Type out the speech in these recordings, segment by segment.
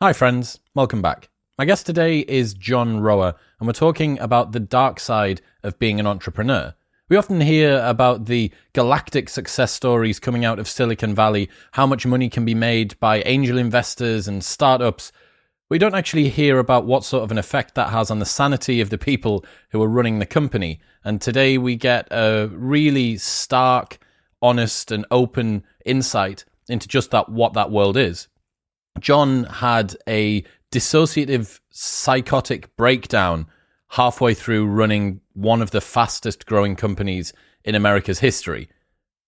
Hi, friends. Welcome back. My guest today is John Roa, and we're talking about the dark side of being an entrepreneur. We often hear about the galactic success stories coming out of Silicon Valley, how much money can be made by angel investors and startups. We don't actually hear about what sort of an effect that has on the sanity of the people who are running the company. And today we get a really stark, honest, and open insight into just that what that world is. John had a dissociative psychotic breakdown halfway through running one of the fastest growing companies in America's history.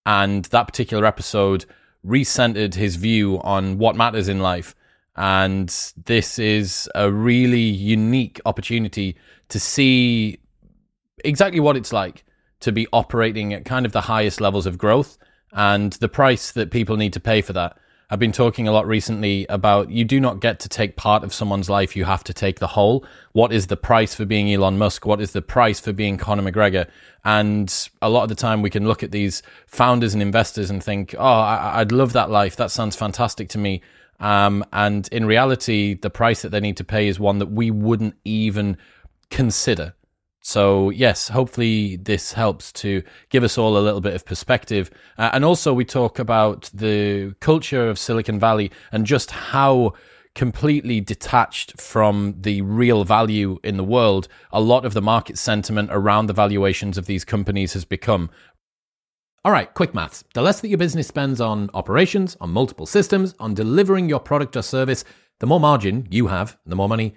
And that particular episode recentered his view on what matters in life. And this is a really unique opportunity to see exactly what it's like to be operating at kind of the highest levels of growth and the price that people need to pay for that. I've been talking a lot recently about you do not get to take part of someone's life, you have to take the whole. What is the price for being Elon Musk? What is the price for being Conor McGregor? And a lot of the time we can look at these founders and investors and think, oh, I- would love that life. That sounds fantastic to me. Um, and in reality, the price that they need to pay is one that we wouldn't even consider. So, yes, hopefully this helps to give us all a little bit of perspective. Uh, and also, we talk about the culture of Silicon Valley and just how completely detached from the real value in the world a lot of the market sentiment around the valuations of these companies has become. All right, quick maths. The less that your business spends on operations, on multiple systems, on delivering your product or service, the more margin you have, the more money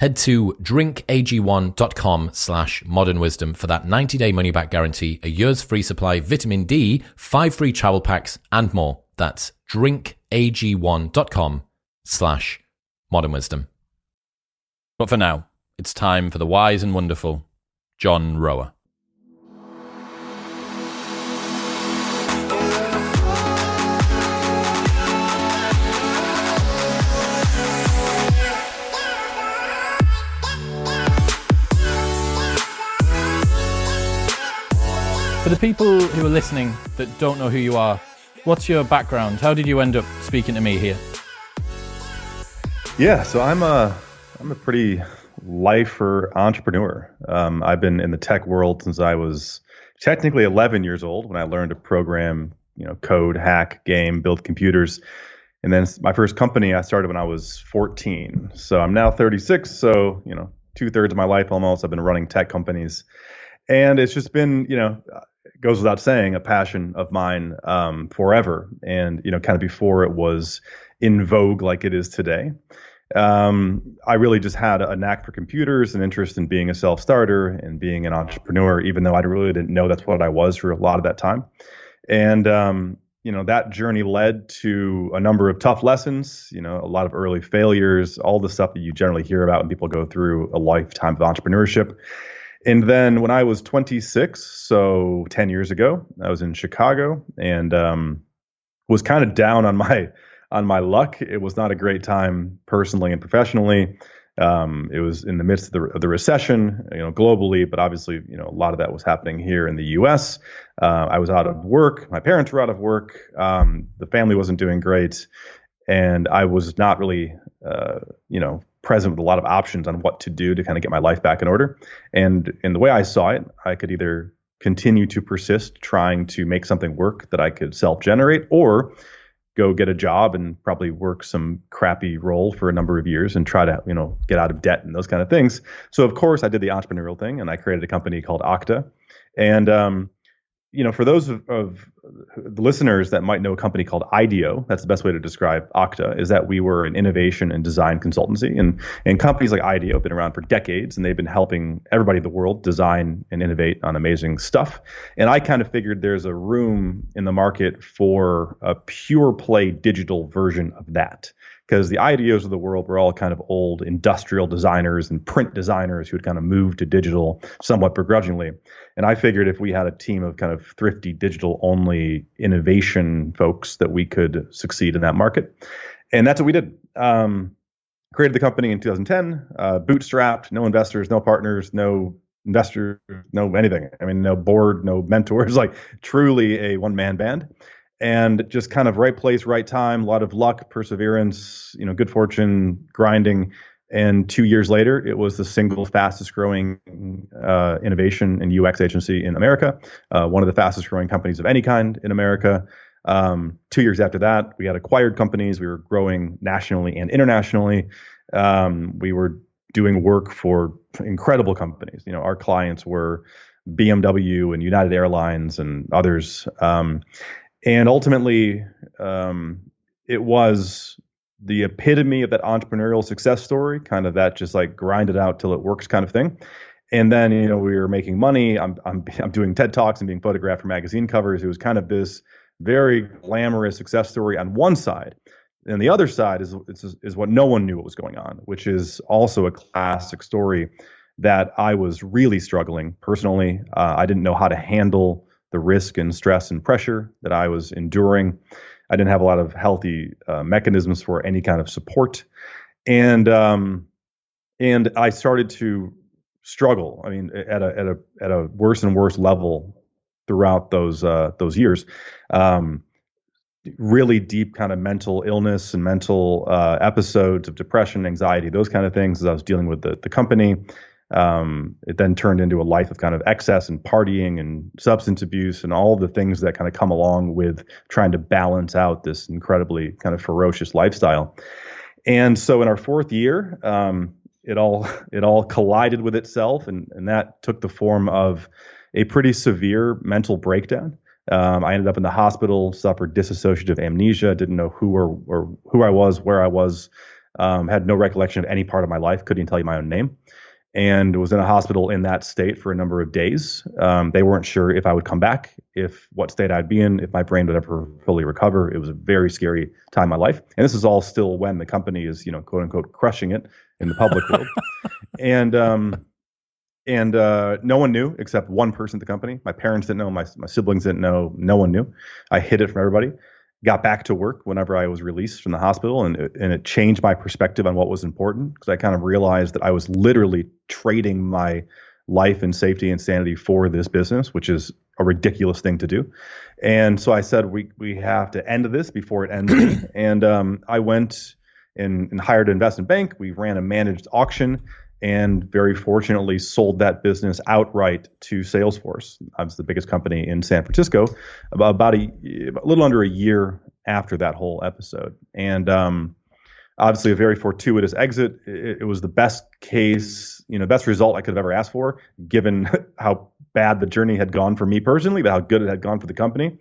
Head to drinkag1.com slash modern wisdom for that 90 day money back guarantee, a year's free supply, vitamin D, five free travel packs, and more. That's drinkag1.com slash modern wisdom. But for now, it's time for the wise and wonderful John Roa. For the people who are listening that don't know who you are, what's your background? How did you end up speaking to me here? Yeah, so I'm a I'm a pretty lifer entrepreneur. Um, I've been in the tech world since I was technically 11 years old when I learned to program, you know, code, hack, game, build computers. And then my first company I started when I was 14. So I'm now 36. So, you know, two thirds of my life almost, I've been running tech companies. And it's just been, you know, goes without saying, a passion of mine um, forever. And, you know, kind of before it was in vogue like it is today. Um, I really just had a knack for computers, an interest in being a self starter and being an entrepreneur, even though I really didn't know that's what I was for a lot of that time. And, um, you know, that journey led to a number of tough lessons, you know, a lot of early failures, all the stuff that you generally hear about when people go through a lifetime of entrepreneurship. And then when I was 26, so 10 years ago, I was in Chicago and um, was kind of down on my on my luck. It was not a great time personally and professionally. Um, it was in the midst of the, of the, recession, you know, globally, but obviously, you know, a lot of that was happening here in the U.S. Uh, I was out of work. My parents were out of work. Um, the family wasn't doing great, and I was not really, uh, you know, present with a lot of options on what to do to kind of get my life back in order. And in the way I saw it, I could either continue to persist trying to make something work that I could self-generate, or go get a job and probably work some crappy role for a number of years and try to you know get out of debt and those kind of things so of course i did the entrepreneurial thing and i created a company called Akta and um, you know, for those of, of, the listeners that might know a company called IDEO, that's the best way to describe Akta, is that we were an innovation and design consultancy. And, and companies like IDEO have been around for decades and they've been helping everybody in the world design and innovate on amazing stuff. And I kind of figured there's a room in the market for a pure play digital version of that because the IDEOs of the world were all kind of old industrial designers and print designers who had kind of moved to digital somewhat begrudgingly. And I figured if we had a team of kind of thrifty digital only innovation folks that we could succeed in that market. And that's what we did. Um, created the company in 2010, uh, bootstrapped, no investors, no partners, no investors, no anything. I mean, no board, no mentors, like truly a one man band and just kind of right place, right time, a lot of luck, perseverance, you know, good fortune, grinding. And two years later, it was the single fastest growing uh, innovation and UX agency in America, uh, one of the fastest growing companies of any kind in America. Um, two years after that, we had acquired companies. We were growing nationally and internationally. Um, we were doing work for incredible companies. You know, our clients were BMW and United Airlines and others. Um, and ultimately, um, it was the epitome of that entrepreneurial success story, kind of that just like grind it out till it works kind of thing. And then, you know, we were making money. I'm, I'm, I'm doing TED Talks and being photographed for magazine covers. It was kind of this very glamorous success story on one side. And the other side is, is, is what no one knew what was going on, which is also a classic story that I was really struggling personally. Uh, I didn't know how to handle the risk and stress and pressure that I was enduring. I didn't have a lot of healthy uh, mechanisms for any kind of support, and um, and I started to struggle. I mean, at a at a at a worse and worse level throughout those uh, those years. Um, really deep kind of mental illness and mental uh, episodes of depression, anxiety, those kind of things as I was dealing with the, the company um, it then turned into a life of kind of excess and partying and substance abuse and all the things that kind of come along with trying to balance out this incredibly kind of ferocious lifestyle. And so in our fourth year, um, it all it all collided with itself, and and that took the form of a pretty severe mental breakdown. Um, I ended up in the hospital, suffered dissociative amnesia, didn't know who or, or who I was, where I was, um, had no recollection of any part of my life, couldn't even tell you my own name and was in a hospital in that state for a number of days. Um, they weren't sure if I would come back, if what state I'd be in, if my brain would ever fully recover. It was a very scary time in my life, and this is all still when the company is, you know, quote unquote, crushing it in the public world, and um, and uh, no one knew except one person at the company. My parents didn't know, my my siblings didn't know, no one knew. I hid it from everybody got back to work whenever I was released from the hospital, and it, and it changed my perspective on what was important because I kind of realized that I was literally trading my life and safety and sanity for this business, which is a ridiculous thing to do. And so I said, we we have to end this before it ends. And um, I went and, and hired an investment bank. We ran a managed auction and very fortunately sold that business outright to Salesforce. I was the biggest company in San Francisco about, about a, a little under a year after that whole episode. And um, obviously a very fortuitous exit. It, it, was the best case, you know, best result I could have ever asked for, given how bad the journey had gone for me personally, but how good it had gone for the company.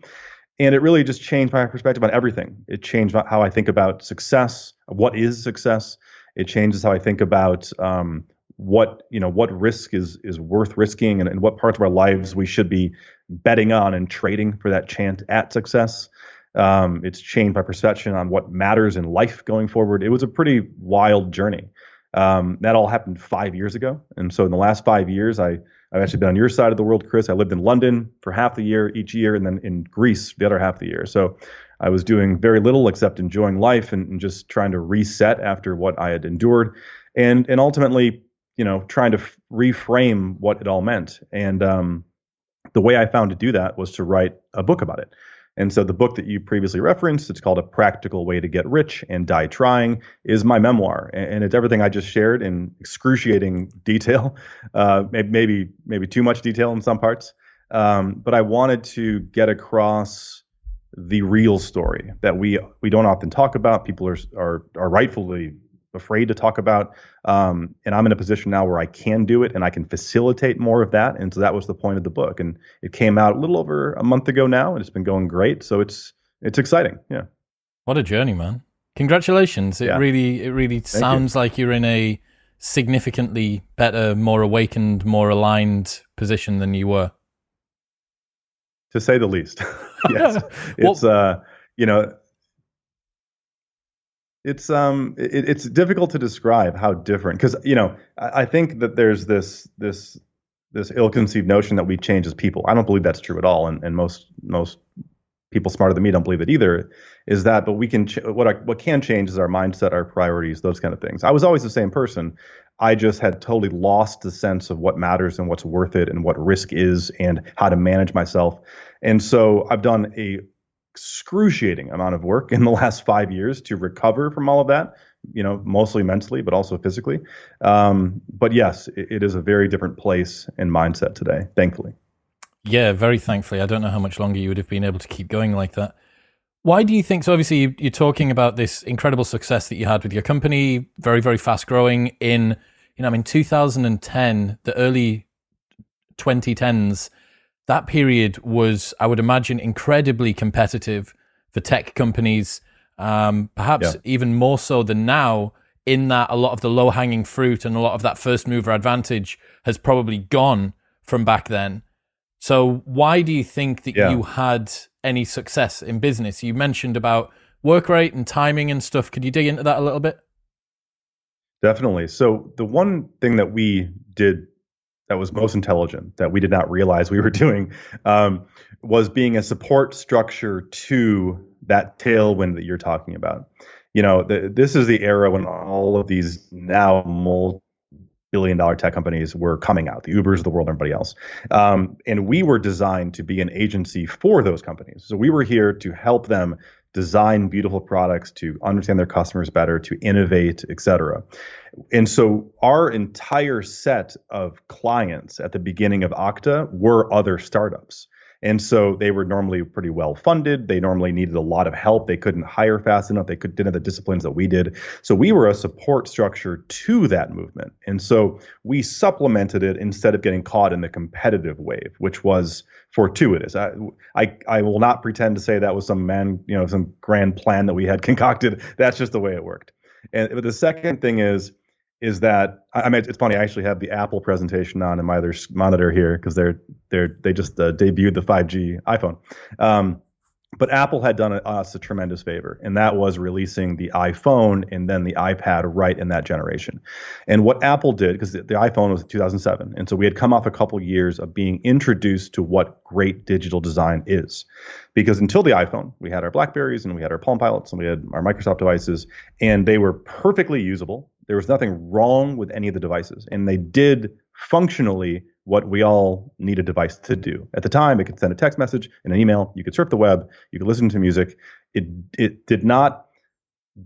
And it really just changed my perspective on everything. It changed how I think about success, what is success. It changes how I think about um, what you know what risk is is worth risking, and, and what parts of our lives we should be betting on and trading for that chance at success. Um, it's changed my perception on what matters in life going forward. It was a pretty wild journey. Um, that all happened five years ago, and so in the last five years, I I've actually been on your side of the world, Chris. I lived in London for half the year each year, and then in Greece the other half of the year. So I was doing very little except enjoying life and, and just trying to reset after what I had endured, and and ultimately, you know, trying to f- reframe what it all meant. And um, the way I found to do that was to write a book about it. And so the book that you previously referenced, it's called A Practical Way to Get Rich and Die Trying, is my memoir. And it's everything I just shared in excruciating detail, uh, maybe, maybe too much detail in some parts. Um, but I wanted to get across the real story that we we don't often talk about. People are are, are rightfully afraid to talk about. Um, and I'm in a position now where I can do it and I can facilitate more of that. And so that was the point of the book. And it came out a little over a month ago now, and it's been going great. So it's it's exciting. Yeah. What a journey, man! Congratulations. It yeah. really it really Thank sounds you. like you're in a significantly better, more awakened, more aligned position than you were. To say the least. yes. it's well, uh you know it's um it, it's difficult to describe how different because you know I, I, think that there's this this this ill-conceived notion that we change as people. I don't believe that's true at all, and, and most most people smarter than me don't believe it either. Is that but we can ch- what I, what can change is our mindset, our priorities, those kind of things. I was always the same person. I just had totally lost the sense of what matters and what's worth it and what risk is and how to manage myself. And so I've done a excruciating amount of work in the last five years to recover from all of that you know mostly mentally but also physically. Um, but yes it, it is a very different place and mindset today thankfully. Yeah very thankfully. I don't know how much longer you would have been able to keep going like that. Why do you think so obviously you're talking about this incredible success that you had with your company very very fast growing in you know i mean 2010 the early 2010s that period was, I would imagine, incredibly competitive for tech companies, um, perhaps yeah. even more so than now, in that a lot of the low hanging fruit and a lot of that first mover advantage has probably gone from back then. So, why do you think that yeah. you had any success in business? You mentioned about work rate and timing and stuff. Could you dig into that a little bit? Definitely. So, the one thing that we did that was most intelligent that we did not realize we were doing um, was being a support structure to that tailwind that you're talking about. You know, the, this is the era when all of these now multi billion dollar tech companies were coming out, the Ubers of the world, everybody else. Um, and we were designed to be an agency for those companies. So we were here to help them design beautiful products, to understand their customers better, to innovate, et cetera. And so our entire set of clients at the beginning of Akta were other startups. And so they were normally pretty well funded. They normally needed a lot of help. They couldn't hire fast enough. They could, didn't have the disciplines that we did. So we were a support structure to that movement. And so we supplemented it instead of getting caught in the competitive wave, which was fortuitous. I, I, I will not pretend to say that was some man, you know, some grand plan that we had concocted. That's just the way it worked. And but the second thing is, is that I mean it's funny. I actually have the Apple presentation on in my other monitor here because they're they're they just uh, debuted the 5G iPhone. Um, but Apple had done us a tremendous favor, and that was releasing the iPhone and then the iPad right in that generation. And what Apple did, because the, the, iPhone was 2007, and so we had come off a couple years of being introduced to what great digital design is. Because until the iPhone, we had our Blackberries and we had our Palm Pilots and we had our Microsoft devices, and they were perfectly usable there was nothing wrong with any of the devices, and they did functionally what we all need a device to do. At the time, it could send a text message and an email. You could surf the web. You could listen to music. It it did not,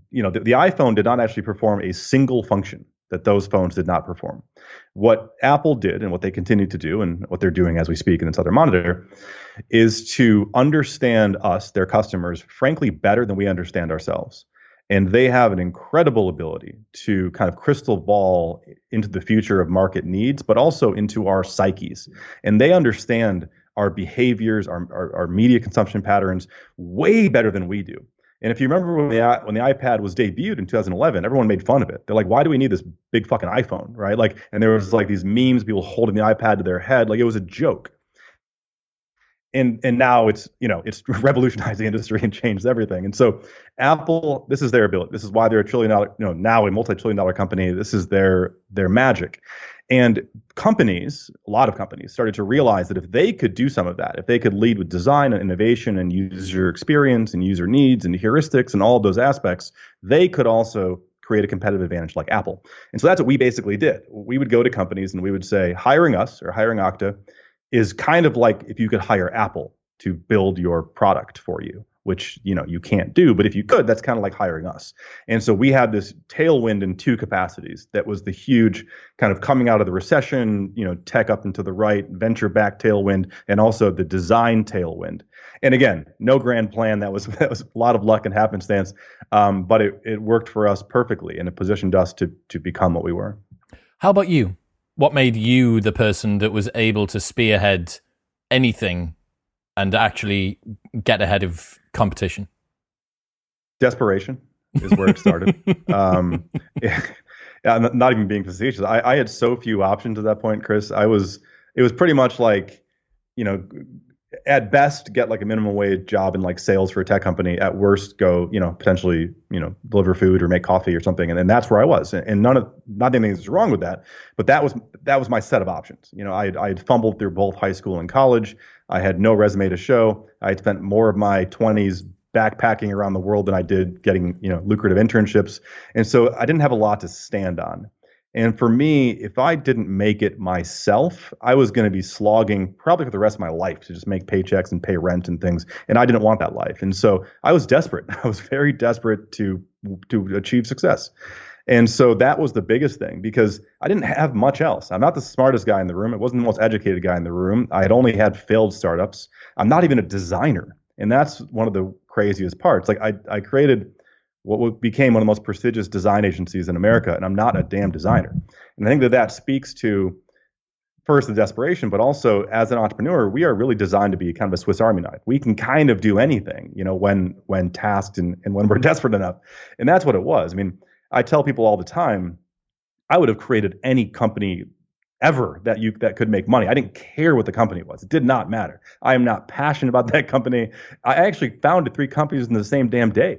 you know, the, the iPhone did not actually perform a single function that those phones did not perform. What Apple did and what they continue to do and what they're doing as we speak in this other monitor is to understand us, their customers, frankly, better than we understand ourselves. And they have an incredible ability to kind of crystal ball into the future of market needs, but also into our psyches. And they understand our behaviors, our, our, our media consumption patterns way better than we do. And if you remember when the when the iPad was debuted in 2011, everyone made fun of it. They're like, "Why do we need this big fucking iPhone?" Right? Like, and there was like these memes, people holding the iPad to their head, like it was a joke and and now it's you know it's revolutionized the industry and changed everything. And so Apple, this is their ability. This is why they're a trillion dollar, you know, now a multi-trillion dollar company. This is their their magic. And companies, a lot of companies, started to realize that if they could do some of that, if they could lead with design and innovation and user experience and user needs and heuristics and all of those aspects, they could also create a competitive advantage like Apple. And so that's what we basically did. We would go to companies and we would say, hiring us or hiring Akta is kind of like if you could hire Apple to build your product for you which you know you can't do but if you could that's kind of like hiring us. And so we had this tailwind in two capacities that was the huge kind of coming out of the recession you know tech up into the right venture back tailwind and also the design tailwind. And again no grand plan. That was that was a lot of luck and happenstance um, but it, it worked for us perfectly and it positioned us to to become what we were. How about you what made you the person that was able to spearhead anything and actually get ahead of competition? Desperation is where it started. um, yeah, not even being facetious. I, I had so few options at that point, Chris. I was. It was pretty much like, you know, at best get like a minimum wage job in like sales for a tech company. At worst go you know potentially you know deliver food or make coffee or something. And, then that's where i was. And none of not anything is wrong with that but that was that was my set of options. You know i had, i had fumbled through both high school and college. I had no resume to show. I had spent more of my 20s backpacking around the world than i did getting you know lucrative internships. And so i didn't have a lot to stand on and for me, if I didn't make it myself, I was going to be slogging probably for the rest of my life to just make paychecks and pay rent and things. And I didn't want that life. And so I was desperate. I was very desperate to to achieve success. And so that was the biggest thing because I didn't have much else. I'm not the smartest guy in the room. I wasn't the most educated guy in the room. I had only had failed startups. I'm not even a designer. And that's one of the craziest parts. Like I, I created what became one of the most prestigious design agencies in America, and I'm not a damn designer. And I think that that speaks to first the desperation, but also as an entrepreneur, we are really designed to be kind of a Swiss Army knife. We can kind of do anything, you know, when when tasked and, and when we're desperate enough. And that's what it was. I mean, I tell people all the time, I would have created any company ever that you that could make money. I didn't care what the company was. It did not matter. I am not passionate about that company. I actually founded three companies in the same damn day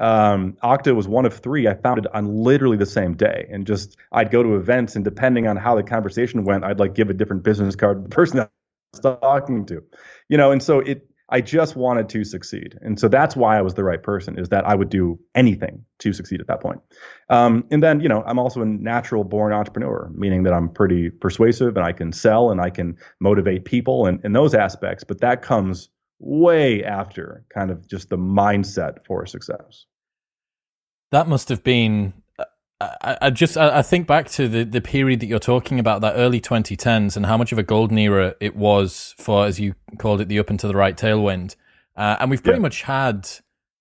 um, Akta was one of three I founded on literally the same day. And just I'd go to events, and depending on how the conversation went, I'd like give a different business card to the person that I was talking to, you know. And so it, I just wanted to succeed, and so that's why I was the right person. Is that I would do anything to succeed at that point. Um, and then you know I'm also a natural born entrepreneur, meaning that I'm pretty persuasive and I can sell and I can motivate people and, and those aspects. But that comes way after kind of just the mindset for success. That must have been. I, I just I think back to the, the period that you're talking about, that early 2010s, and how much of a golden era it was for, as you called it, the up and to the right tailwind. Uh, and we've pretty yeah. much had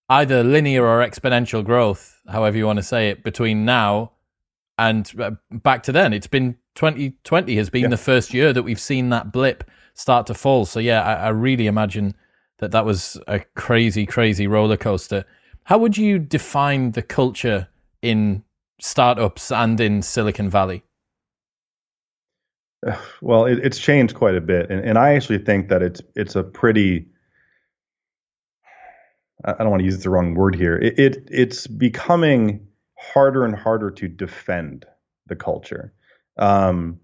either linear or exponential growth, however you want to say it, between now and uh, back to then. It's been 2020 has been yeah. the first year that we've seen that blip start to fall. So yeah, I, I really imagine that that was a crazy, crazy roller coaster. How would you define the culture in startups and in Silicon Valley? Well, it, it's changed quite a bit, and, and I actually think that it's it's a pretty. I don't want to use the wrong word here. It, it it's becoming harder and harder to defend the culture. Um,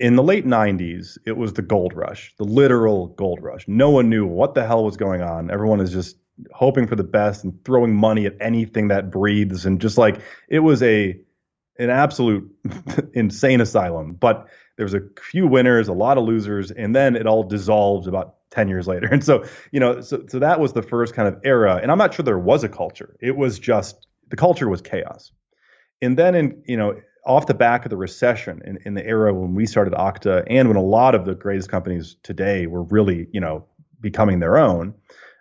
in the late 90s, it was the gold rush, the literal gold rush. No one knew what the hell was going on. Everyone is just hoping for the best and throwing money at anything that breathes. And just like it was a an absolute insane asylum. But there was a few winners, a lot of losers, and then it all dissolved about 10 years later. And so, you know, so, so that was the first kind of era. And I'm not sure there was a culture. It was just the culture was chaos. And then in, you know, off the back of the recession in, in the era when we started Akta and when a lot of the greatest companies today were really, you know, becoming their own,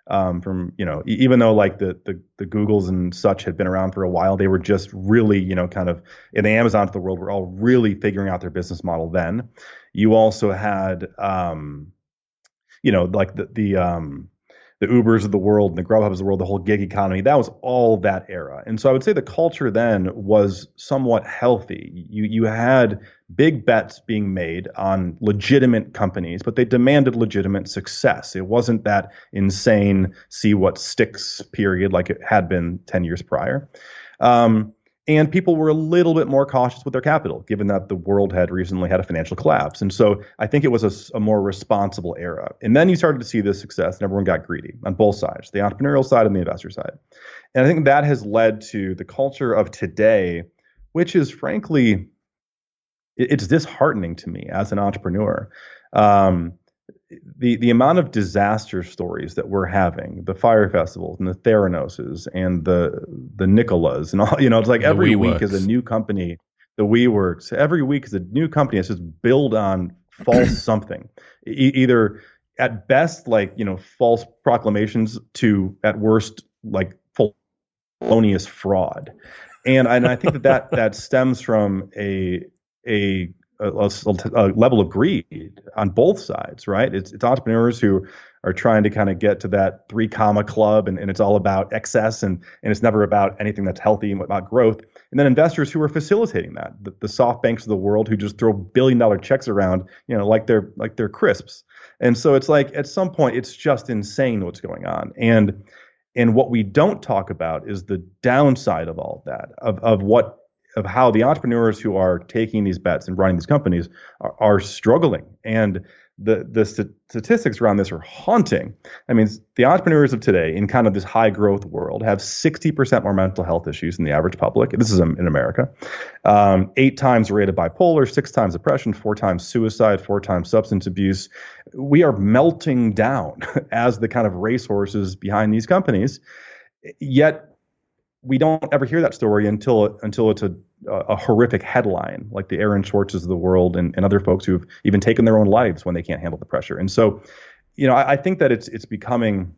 um, from you know even though like the, the the Googles and such had been around for a while, they were just really you know kind of in the Amazons of the world were all really figuring out their business model. Then you also had um, you know like the the um, the Ubers of the world and the Grubhubs of the world, the whole gig economy, that was all that era. And so I would say the culture then was somewhat healthy. You you had big bets being made on legitimate companies, but they demanded legitimate success. It wasn't that insane see what sticks period like it had been 10 years prior. Um, and people were a little bit more cautious with their capital, given that the world had recently had a financial collapse. And so I think it was a, a, more responsible era. And then you started to see this success, and everyone got greedy on both sides, the entrepreneurial side and the investor side. And I think that has led to the culture of today, which is frankly, it's disheartening to me as an entrepreneur. Um, the the amount of disaster stories that we're having, the fire festivals and the Theranoses and the the Nikolas and all, you know, it's like every week is a new company. The WeWorks every week is a new company. It's just build on false something, e- either at best like you know false proclamations to at worst like full felonious fraud, and and I think that that that stems from a a a, a, level of greed on both sides, right? It's, it's entrepreneurs who are trying to kind of get to that three comma club and, and it's all about excess and, and it's never about anything that's healthy and about growth. And then investors who are facilitating that, the, the SoftBanks of the world who just throw billion dollar checks around, you know, like they're like they're crisps. And so it's like at some point it's just insane what's going on. And and what we don't talk about is the downside of all of that, of, of what of how the entrepreneurs who are taking these bets and running these companies are, are struggling. And the the statistics around this are haunting. I mean, the entrepreneurs of today in kind of this high growth world have 60% more mental health issues than the average public. This is in America. Um, eight times rate of bipolar, six times depression, four times suicide, four times substance abuse. We are melting down as the kind of racehorses behind these companies. Yet we don't ever hear that story until until it's a, a horrific headline, like the Aaron Swartzes of the world and, and other folks who've even taken their own lives when they can't handle the pressure. And so, you know, I, I think that it's it's becoming,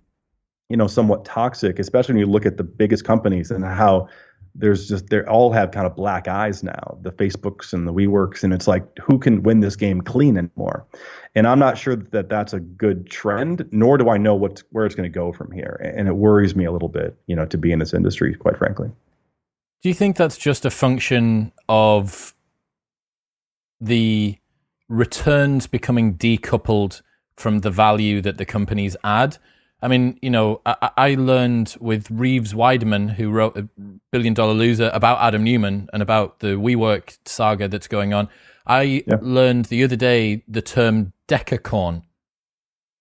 you know, somewhat toxic, especially when you look at the biggest companies and how there's just they all have kind of black eyes now, the Facebooks and the WeWorks, and it's like who can win this game clean anymore? And I'm not sure that that's a good trend, nor do I know what where it's going to go from here. And it worries me a little bit, you know, to be in this industry, quite frankly. Do you think that's just a function of the returns becoming decoupled from the value that the companies add? I mean, you know, I, I, learned with Reeves Wiedemann, who wrote a Billion Dollar Loser about Adam Neumann and about the WeWork saga that's going on. I yeah. learned the other day the term decacorn,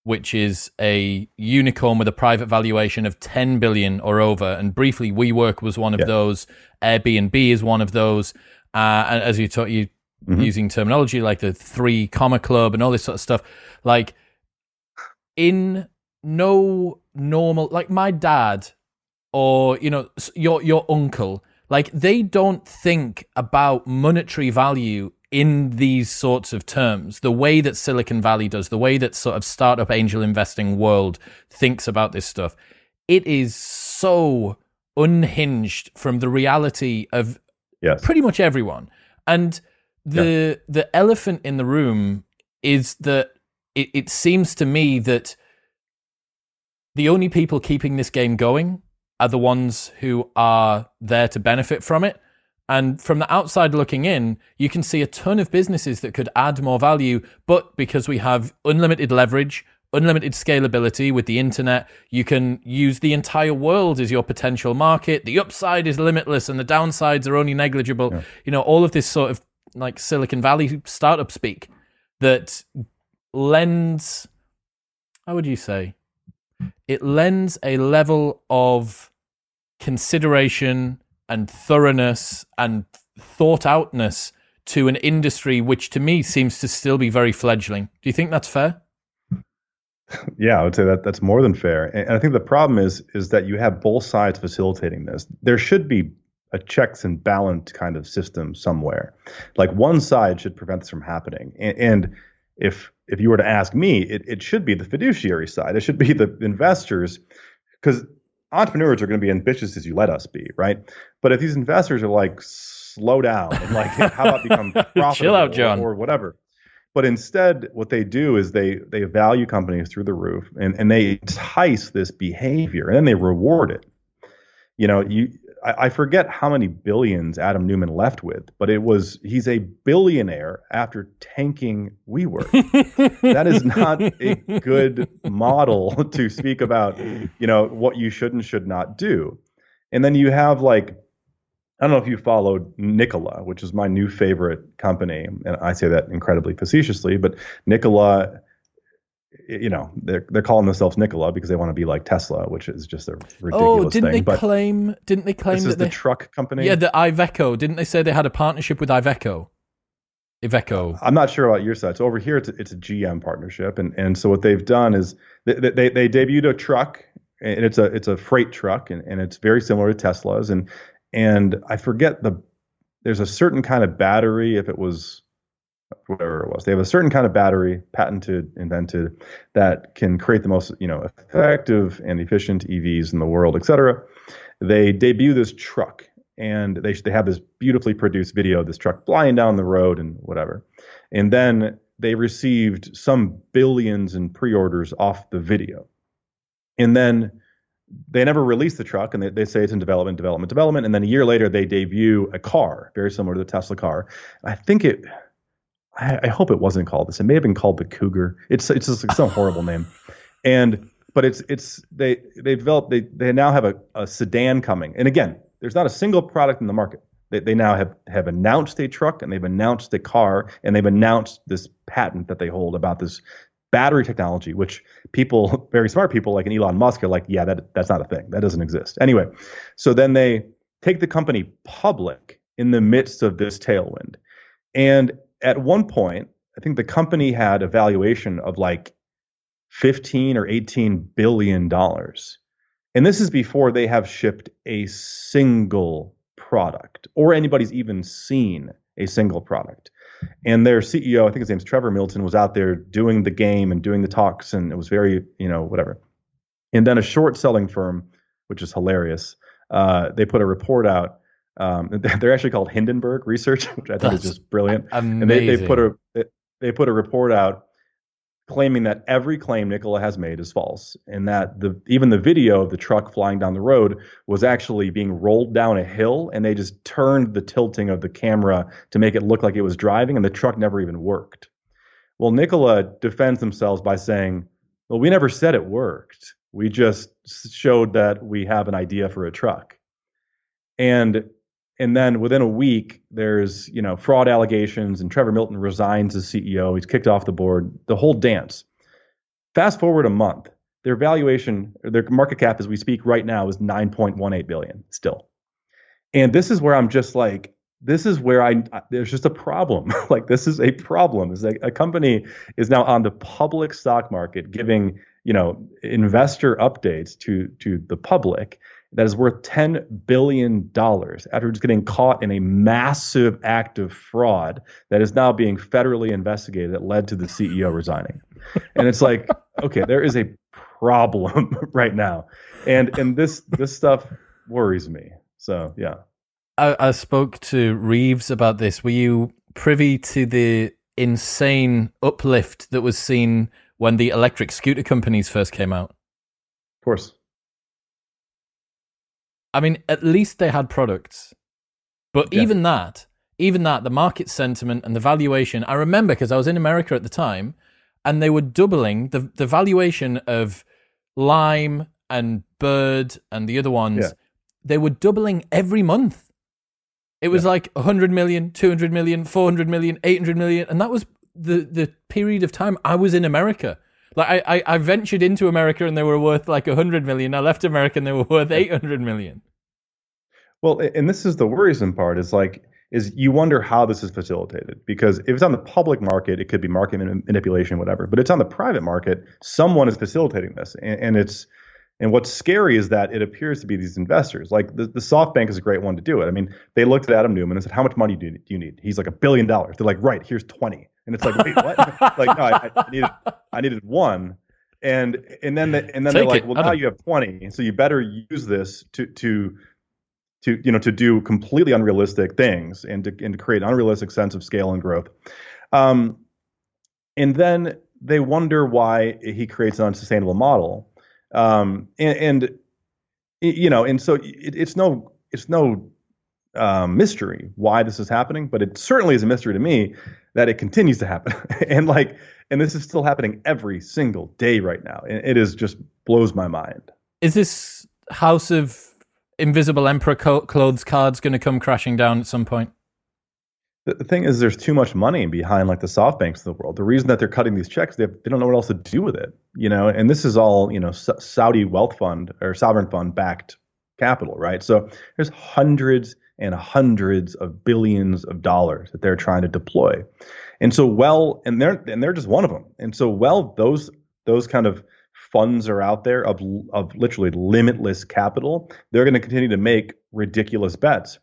which is a unicorn with a private valuation of 10 billion or over. And briefly, WeWork was one of yeah. those. Airbnb is one of those. Uh, and as you taught you mm-hmm. using terminology like the three comma club and all this sort of stuff, like in no normal like my dad or you know your your uncle like they don't think about monetary value in these sorts of terms the way that silicon valley does the way that sort of startup angel investing world thinks about this stuff it is so unhinged from the reality of yes. pretty much everyone and the yeah. the elephant in the room is that it, it seems to me that the only people keeping this game going are the ones who are there to benefit from it. And from the outside looking in, you can see a ton of businesses that could add more value, but because we have unlimited leverage, unlimited scalability with the internet, you can use the entire world as your potential market. The upside is limitless and the downsides are only negligible. Yeah. You know, all of this sort of like Silicon Valley startup speak that lends, how would you say? It lends a level of consideration and thoroughness and thought outness to an industry which to me seems to still be very fledgling. Do you think that's fair? Yeah, I would say that that's more than fair. And I think the problem is is that you have both sides facilitating this. There should be a checks and balance kind of system somewhere. Like one side should prevent this from happening. And, and if if you were to ask me, it, it should be the fiduciary side. It should be the investors, because entrepreneurs are going to be ambitious as you let us be, right? But if these investors are like, slow down and like, how about become profitable Chill out, John. Or, or whatever. But instead, what they do is they they value companies through the roof, and, and they entice this behavior, and then they reward it. You know, you I, I forget how many billions Adam Neumann left with, but it was he's a billionaire after tanking WeWork. that is not a good model to speak about, you know, what you should and should not do. And then you have like I don't know if you followed Nikola, which is my new favorite company, and I say that incredibly facetiously, but Nikola you know they're they're calling themselves Nikola because they want to be like Tesla, which is just a ridiculous oh, didn't thing. they but claim? Didn't they claim this that is the truck company. yeah, the Iveco. Didn't they say they had a partnership with Iveco? Iveco. I'm not sure about your side. So over here, it's a, it's a GM partnership, and and so what they've done is they they, they debuted a truck, and it's a it's a freight truck, and, and it's very similar to Tesla's, and and I forget the there's a certain kind of battery if it was whatever it was. They have a certain kind of battery, patented, invented, that can create the most, you know, effective and efficient EVs in the world, et cetera. They debut this truck, and they they have this beautifully produced video of this truck flying down the road and whatever, and then they received some billions in pre-orders off the video, and then they never release the truck and they, they say it's in development, development, development. And then a year later, they debut a car very similar to the Tesla car. I think it, I, I hope it wasn't called this. It may have been called the Cougar. It's it's just some horrible name, and but it's it's they they developed they they now have a, a sedan coming. And again, there's not a single product in the market. They they now have have announced a truck and they've announced a car and they've announced this patent that they hold about this battery technology, which people, very smart people like an Elon Musk are like, yeah, that that's not a thing. That doesn't exist. Anyway, so then they take the company public in the midst of this tailwind. And at one point, I think the company had a valuation of like 15 or 18 billion dollars. And this is before they have shipped a single product or anybody's even seen a single product. And their CEO, I think his name's Trevor Milton, was out there doing the game and doing the talks, and it was very, you know, whatever. And then a short selling firm, which is hilarious, uh, they put a report out. Um, they're actually called Hindenburg Research, which I think That's is just brilliant. Amazing. And they, they put a they put a report out claiming that every claim Nikola has made is false, and that the even the video of the truck flying down the road was actually being rolled down a hill, and they just turned the tilting of the camera to make it look like it was driving, and the truck never even worked. Well, Nikola defends themselves by saying, "Well, we never said it worked. We just showed that we have an idea for a truck." And and then within a week there's you know fraud allegations and trevor milton resigns as ceo he's kicked off the board. The whole dance. Fast forward a month. Their valuation their market cap as we speak right now is 9.18 billion still. And this is where i'm just like this is where i there's just a problem. Like this is a problem. Is like a company is now on the public stock market giving you know investor updates to to the public that is worth $10 billion after just getting caught in a massive act of fraud that is now being federally investigated that led to the CEO resigning. And it's like, okay, there is a problem right now. And and this this stuff worries me. So yeah. I, I spoke to Reeves about this. Were you privy to the insane uplift that was seen when the electric scooter companies first came out? Of course. I mean, at least they had products. But Yeah. even that, even that, the market sentiment and the valuation, I remember because I was in America at the time and they were doubling the, the valuation of Lime and Bird and the other ones. Yeah. They were doubling every month. It was like 100 million, 200 million, 400 million, 800 million. And that was the, the period of time I was in America. Like I, I, I ventured into America and they were worth like 100 million. I left America and they were worth 800 million. Well, and this is the worrisome part is like is you wonder how this is facilitated because if it's on the public market, it could be market manipulation, whatever. But it's on the private market, someone is facilitating this, and, and it's and what's scary is that it appears to be these investors. Like the, the SoftBank is a great one to do it. I mean, they looked at Adam Neumann and said, "How much money do you, do you need?" He's like a billion dollars. They're like, "Right, here's 20." And it's like, "Wait, what?" like, no, I, I, needed I needed one. And and then the, and then Take they're like, it. "Well, now you have 20, so you better use this to to to you know to do completely unrealistic things and to and to create an unrealistic sense of scale and growth." Um, and then they wonder why he creates an unsustainable model um, and, and you know, and so it, it's no it's no um, mystery why this is happening, but it certainly is a mystery to me that it continues to happen. and like, and this is still happening every single day right now. And it is just blows my mind. Is this House of Invisible Emperor clothes cards going to come crashing down at some point? the, thing is, there's too much money behind like the SoftBanks of the world. The reason that they're cutting these checks, they, have, they don't know what else to do with it, you know. And this is all you know, Saudi wealth fund or sovereign fund backed capital, right? So there's hundreds and hundreds of billions of dollars that they're trying to deploy. And so well, and they're and they're just one of them. And so well, those those kind of funds are out there of of literally limitless capital. They're going to continue to make ridiculous bets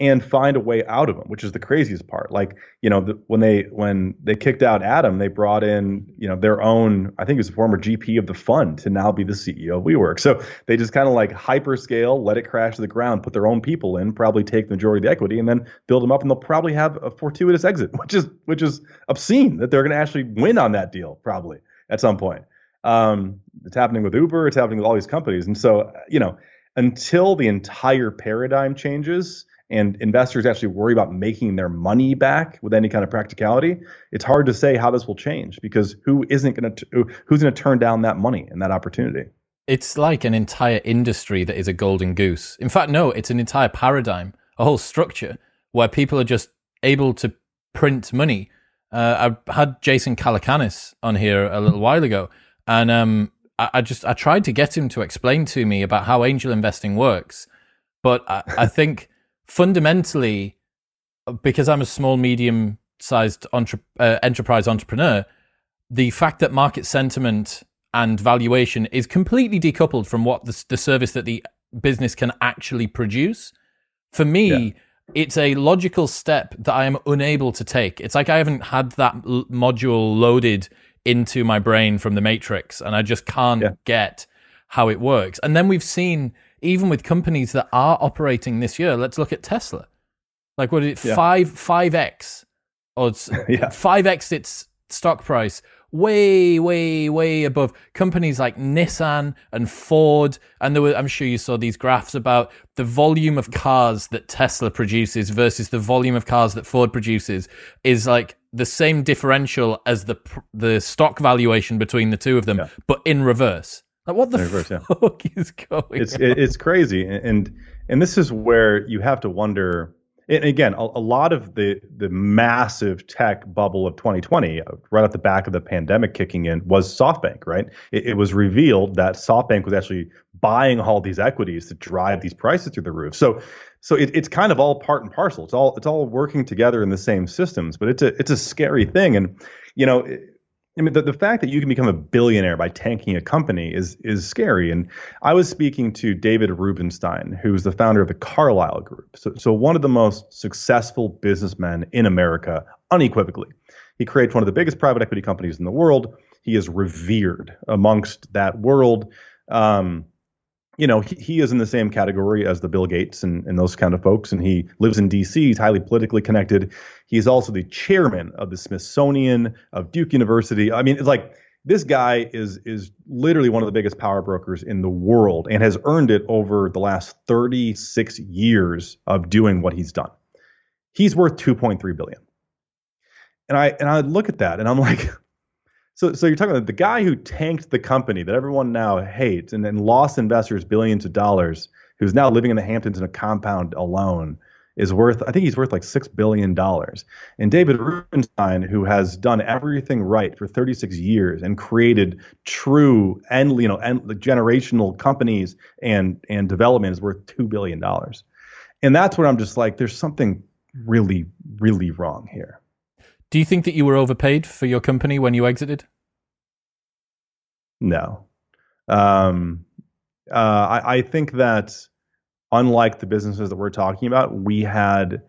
and find a way out of them, which is the craziest part. Like, you know, the, when they when they kicked out Adam, they brought in, you know, their own, I think it was a former GP of the fund to now be the CEO of WeWork. So they just kind of like hyperscale, let it crash to the ground, put their own people in, probably take the majority of the equity, and then build them up, and they'll probably have a fortuitous exit, which is which is obscene that they're going to actually win on that deal probably at some point. Um, it's happening with Uber, it's happening with all these companies, and so you know, until the entire paradigm changes and investors actually worry about making their money back with any kind of practicality, it's hard to say how this will change because who isn't going to who's going to turn down that money and that opportunity? It's like an entire industry that is a golden goose. In fact, no, it's an entire paradigm, a whole structure where people are just able to print money. Uh, I had Jason Calacanis on here a little while ago, and um, I, I, just I tried to get him to explain to me about how angel investing works, but I, I think fundamentally, because I'm a small, medium sized entre- uh, enterprise entrepreneur, the fact that market sentiment and valuation is completely decoupled from what the, the service that the business can actually produce. For me, yeah. it's a logical step that I am unable to take. It's like I haven't had that l- module loaded into my brain from the Matrix, and I just can't yeah. get how it works. And then we've seen even with companies that are operating this year, let's look at Tesla. Like what is it? Yeah. Five five X or five X its stock price way, way, way above companies like Nissan and Ford. And there were, I'm sure you saw these graphs about the volume of cars that Tesla produces versus the volume of cars that Ford produces is like the same differential as the the stock valuation between the two of them, yeah. but in reverse. Like, what the reverse, fuck yeah. is going? It's on? it's crazy, and and this is where you have to wonder. And again, a, a, lot of the the massive tech bubble of 2020, uh, right at the back of the pandemic kicking in, was SoftBank. Right? It, it was revealed that SoftBank was actually buying all these equities to drive these prices through the roof. So so it, it's kind of all part and parcel. It's all it's all working together in the same systems, but it's a it's a scary thing. And you know, I mean, the, the fact that you can become a billionaire by tanking a company is is scary. And I was speaking to David Rubenstein, who's the founder of the Carlyle Group. So, so one of the most successful businessmen in America, unequivocally. He created one of the biggest private equity companies in the world. He is revered amongst that world. Um, you know, he, he is in the same category as the Bill Gates and, and those kind of folks, and he lives in D.C. He's highly politically connected. He's also the chairman of the Smithsonian of Duke University. I mean, it's like this guy is is literally one of the biggest power brokers in the world and has earned it over the last 36 years of doing what he's done. He's worth 2.3 billion. And I and I look at that and I'm like, so, so you're talking about the guy who tanked the company that everyone now hates and then lost investors billions of dollars, who's now living in the Hamptons in a compound alone, is worth, I think he's worth like $6 billion. And David Rubenstein, who has done everything right for 36 years and created true and, you know, and generational companies and, and development is worth $2 billion. And that's what I'm just like, there's something really, really wrong here. Do you think that you were overpaid for your company when you exited? No. Um, uh, I, I, think that unlike the businesses that we're talking about, we had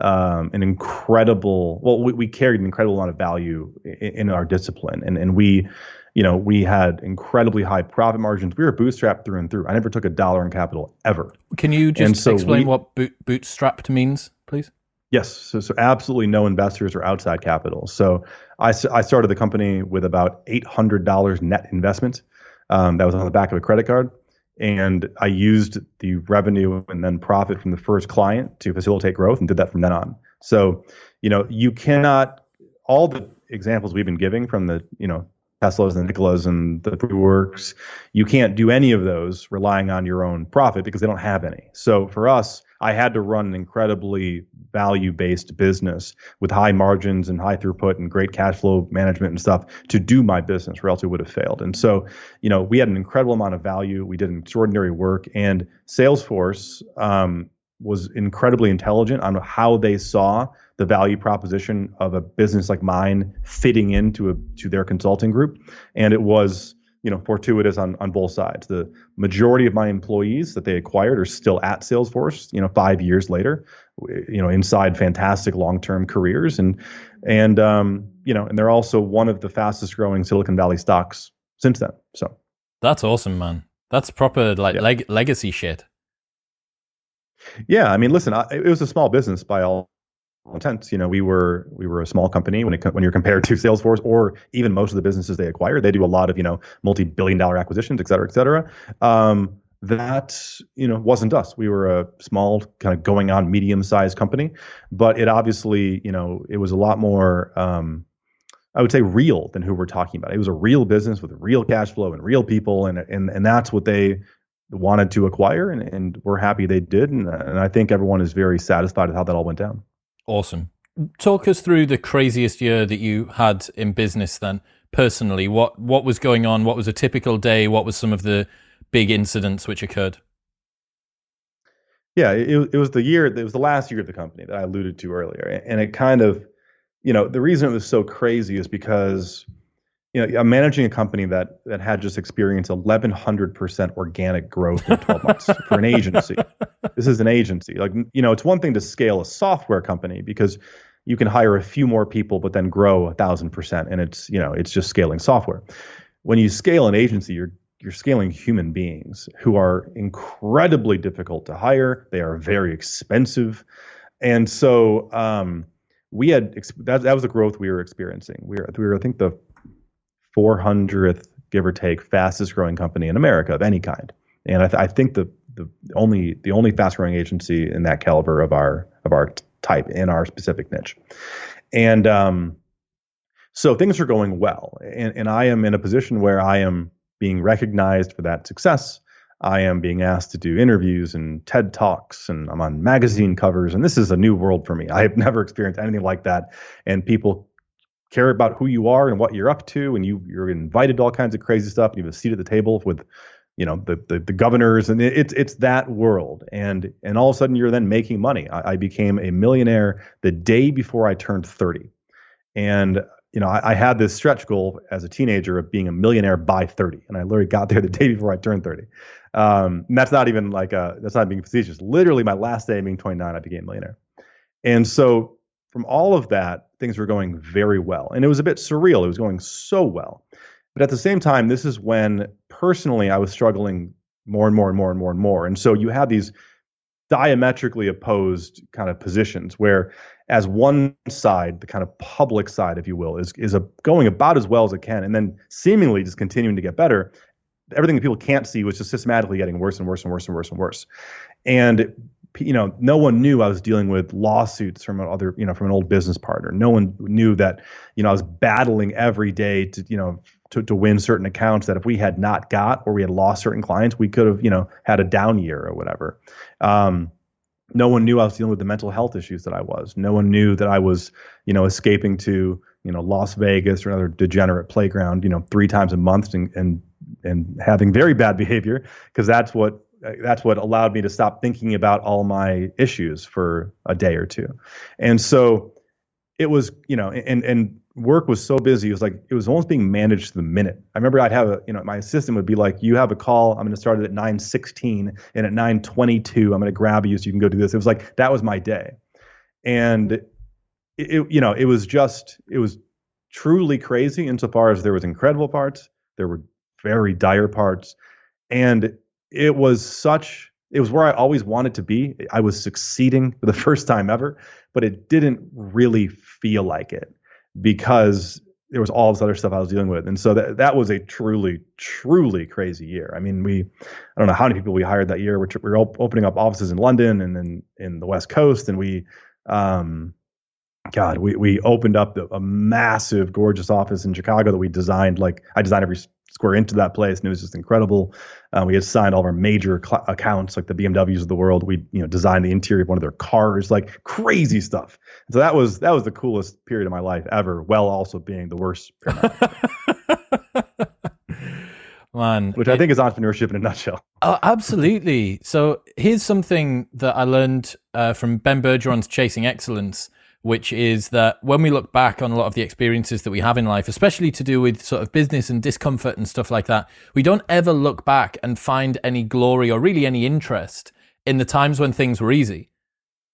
um, an incredible, well, we, we, carried an incredible amount of value in, in, our discipline. And, and we, you know, we had incredibly high profit margins. We were bootstrapped through and through. I never took a dollar in capital ever. Can you just so explain we, what boot, bootstrapped means? Yes, so, so absolutely no investors or outside capital. So I, I started the company with about $800 net investment um, that was on the back of a credit card. And I used the revenue and then profit from the first client to facilitate growth and did that from then on. So, you know, you cannot, all the examples we've been giving from the, you know, Teslas and Nikolas and the works, you can't do any of those relying on your own profit because they don't have any. So for us, I had to run an incredibly value based business with high margins and high throughput and great cash flow management and stuff to do my business, or else it would have failed. And so, you know, we had an incredible amount of value. We did extraordinary work, and Salesforce um, was incredibly intelligent on how they saw the value proposition of a business like mine fitting into a to their consulting group, and it was you know fortuitous on on both sides. The majority of my employees that they acquired are still at Salesforce. You know, five years later, you know, inside fantastic long term careers, and and um, you know, and they're also one of the fastest growing Silicon Valley stocks since then. So that's awesome, man. That's proper like yeah. leg- legacy shit. Yeah, I mean, listen, I, it was a small business by all intents. You know, we were we were a small company when it when you're compared to Salesforce or even most of the businesses they acquire. They do a lot of you know multi-billion dollar acquisitions, et cetera, et cetera. Um, that you know wasn't us. We were a small kind of going on medium-sized company, but it obviously you know it was a lot more. Um, I would say real than who we're talking about. It was a real business with real cash flow and real people, and and and that's what they wanted to acquire, and, and we're happy they did, and, and I think everyone is very satisfied with how that all went down. Awesome. Talk us through the craziest year that you had in business then, personally. What what was going on? What was a typical day? What was some of the big incidents which occurred? Yeah, it, it was the year, it was the last year of the company that I alluded to earlier. And it kind of, you know, the reason it was so crazy is because you know, I'm managing a company that that had just experienced 1,100% organic growth in 12 months for an agency. This is an agency. Like, you know, it's one thing to scale a software company because you can hire a few more people, but then grow a thousand percent, and it's you know, it's just scaling software. When you scale an agency, you're you're scaling human beings who are incredibly difficult to hire. They are very expensive, and so um, we had that, that was the growth we were experiencing. We were we were I think the 400th, give or take, fastest growing company in America of any kind. And I, th- I think the the only the only fast growing agency in that caliber of our of our type in our specific niche. And um, so things are going well, and, and I am in a position where I am being recognized for that success. I am being asked to do interviews and TED Talks, and I'm on magazine covers. And this is a new world for me. I have never experienced anything like that. And people care about who you are and what you're up to, and you you're invited to all kinds of crazy stuff. You have a seat at the table with, you know, the the, the governors, and it's it's that world. And and all of a sudden you're then making money. I, I became a millionaire the day before I turned 30, and you know, I, I, had this stretch goal as a teenager of being a millionaire by 30, and I literally got there the day before I turned 30. Um, and that's not even like a, that's not being facetious. Literally, my last day of being 29, I became a millionaire. And so from all of that, things were going very well. And it was a bit surreal. It was going so well. But at the same time, this is when personally I was struggling more and more and more and more and more. And so you had these diametrically opposed kind of positions where as one side, the kind of public side, if you will, is is a, going about as well as it can, and then seemingly just continuing to get better. Everything that people can't see was just systematically getting worse and worse and worse and worse and worse. And you know, no one knew I was dealing with lawsuits from other, you know, from an old business partner. No one knew that, you know, I was battling every day to, you know, to, to win certain accounts that if we had not got or we had lost certain clients, we could have, you know, had a down year or whatever. Um, no one knew I was dealing with the mental health issues that I was. No one knew that I was, you know, escaping to, you know, Las Vegas or another degenerate playground, you know, three times a month and and and having very bad behavior because that's what that's what allowed me to stop thinking about all my issues for a day or two. And so it was, you know, and and work was so busy. It was like it was almost being managed to the minute. I remember I'd have a, you know, my assistant would be like, "You have a call. I'm going to start it at 9:16, and at 9:22, I'm going to grab you so you can go do this." It was like that was my day, and it, it, you know, it was just it was truly crazy insofar as there was incredible parts, there were very dire parts, and it was such it was where I always wanted to be. I was succeeding for the first time ever, but it didn't really feel like it because there was all this other stuff I was dealing with. And so that that was a truly, truly crazy year. I mean, we, I don't know how many people we hired that year. We're, we're opening up offices in London and then in the West Coast. And we, um, God, we, we opened up the, a massive, gorgeous office in Chicago that we designed. Like I designed every square into that place, and it was just incredible. Uh, we had signed all of our major cl- accounts, like the BMWs of the world. We you know designed the interior of one of their cars, like crazy stuff. so that was that was the coolest period of my life ever, while also being the worst. Man, which I think is entrepreneurship in a nutshell. Oh, absolutely. So here's something that I learned uh, from Ben Bergeron's Chasing Excellence which is that when we look back on a lot of the experiences that we have in life, especially to do with sort of business and discomfort and stuff like that, we don't ever look back and find any glory or really any interest in the times when things were easy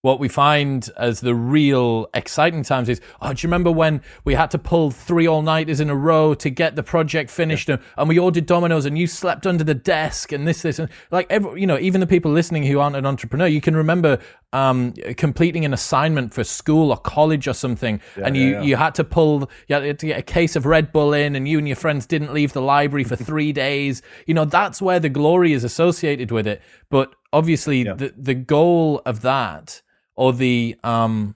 what we find as the real exciting times is, oh, do you remember when we had to pull three all nighters in a row to get the project finished, yeah. and, and, we ordered Domino's, and you slept under the desk, and this, this, and like every, you know, even the people listening who aren't an entrepreneur, you can remember um, completing an assignment for school or college or something, yeah, and you yeah, you had to pull, you had to get a case of Red Bull in, and you and your friends didn't leave the library for three days. You know, that's where the glory is associated with it. But obviously, the the goal of that or the um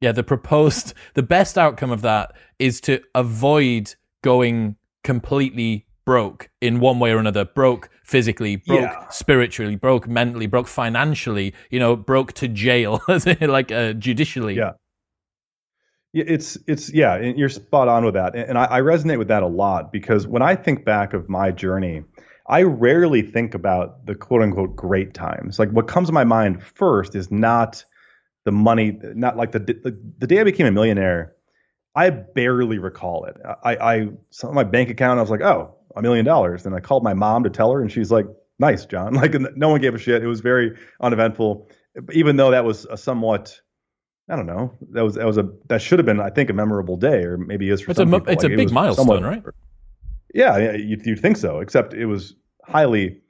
yeah the proposed the best outcome of that is to avoid going completely broke in one way or another broke physically broke yeah. spiritually broke mentally broke financially you know broke to jail like uh, judicially yeah it's it's yeah you're spot on with that and I, I resonate with that a lot because when i think back of my journey I rarely think about the quote unquote great times. Like what comes to my mind first is not the money, not like the, the, the day I became a millionaire, I barely recall it. I, I saw my bank account. I was like, oh, a million dollars. And I called my mom to tell her, and she's like, nice, John. Like no one gave a shit. It was very uneventful, even though that was a somewhat, I don't know, that was that was a that should have been, I think, a memorable day, or maybe is for it's some a people. it's like, a big it milestone, somewhat, right? Yeah, you, you'd think so. Except it was highly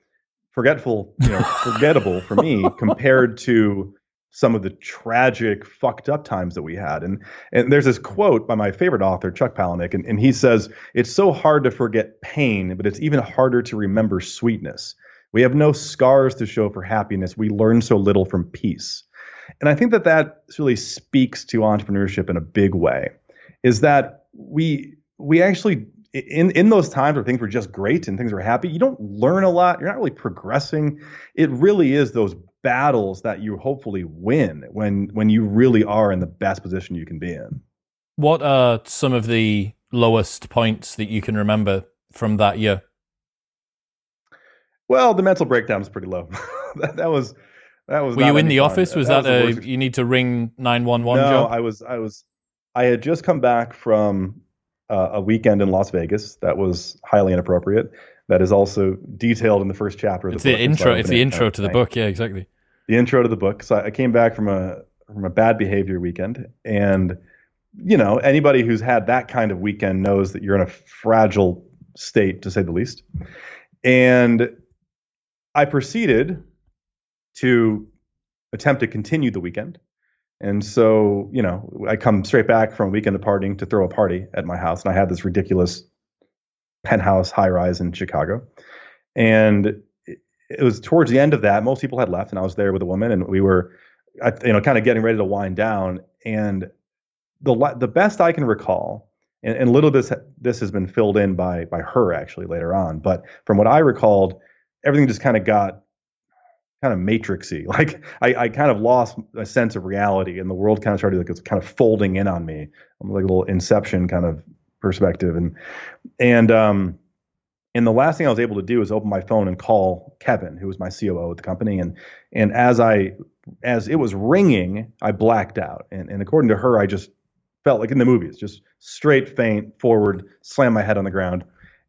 forgetful, you know, forgettable for me compared to some of the tragic, fucked up times that we had. And and there's this quote by my favorite author, Chuck Palahniuk, and, and he says, It's so hard to forget pain, but it's even harder to remember sweetness. We have no scars to show for happiness. We learn so little from peace. And I think that that really speaks to entrepreneurship in a big way, is that we we actually in in those times where things were just great and things were happy, you don't learn a lot. You're not really progressing. It really is those battles that you hopefully win when when you really are in the best position you can be in. What are some of the lowest points that you can remember from that year? Well, the mental breakdown was pretty low. that, that, was that was. Were you in the fun. office? Was that, that was a you need to ring nine one one? No, I was. I was. I had just come back from uh, a weekend in Las Vegas that was highly inappropriate that is also detailed in the first chapter of the it's book. The intro, it's the intro to the book. Yeah, exactly. The intro to the book. So I came back from a from a bad behavior weekend, and you know anybody who's had that kind of weekend knows that you're in a fragile state, to say the least. And I proceeded to attempt to continue the weekend. And so, you know, I come straight back from a weekend of partying to throw a party at my house, and I had this ridiculous penthouse high rise in Chicago. And it was towards the end of that. Most people had left, and I was there with a woman, and we were, you know, kind of getting ready to wind down. And the the best I can recall, and, and little this this has been filled in by by her actually later on, but from what I recalled, everything just kind of got kind of matrixy. Like I, I kind of lost a sense of reality, and the world kind of started like it's kind of folding in on me. I'm like a little Inception kind of perspective, and and um, And the last thing I was able to do is open my phone and call Kevin, who was my COO at the company. And and as I as it was ringing, I blacked out. And and according to her, I just felt like in the movies, just straight faint forward, slam my head on the ground.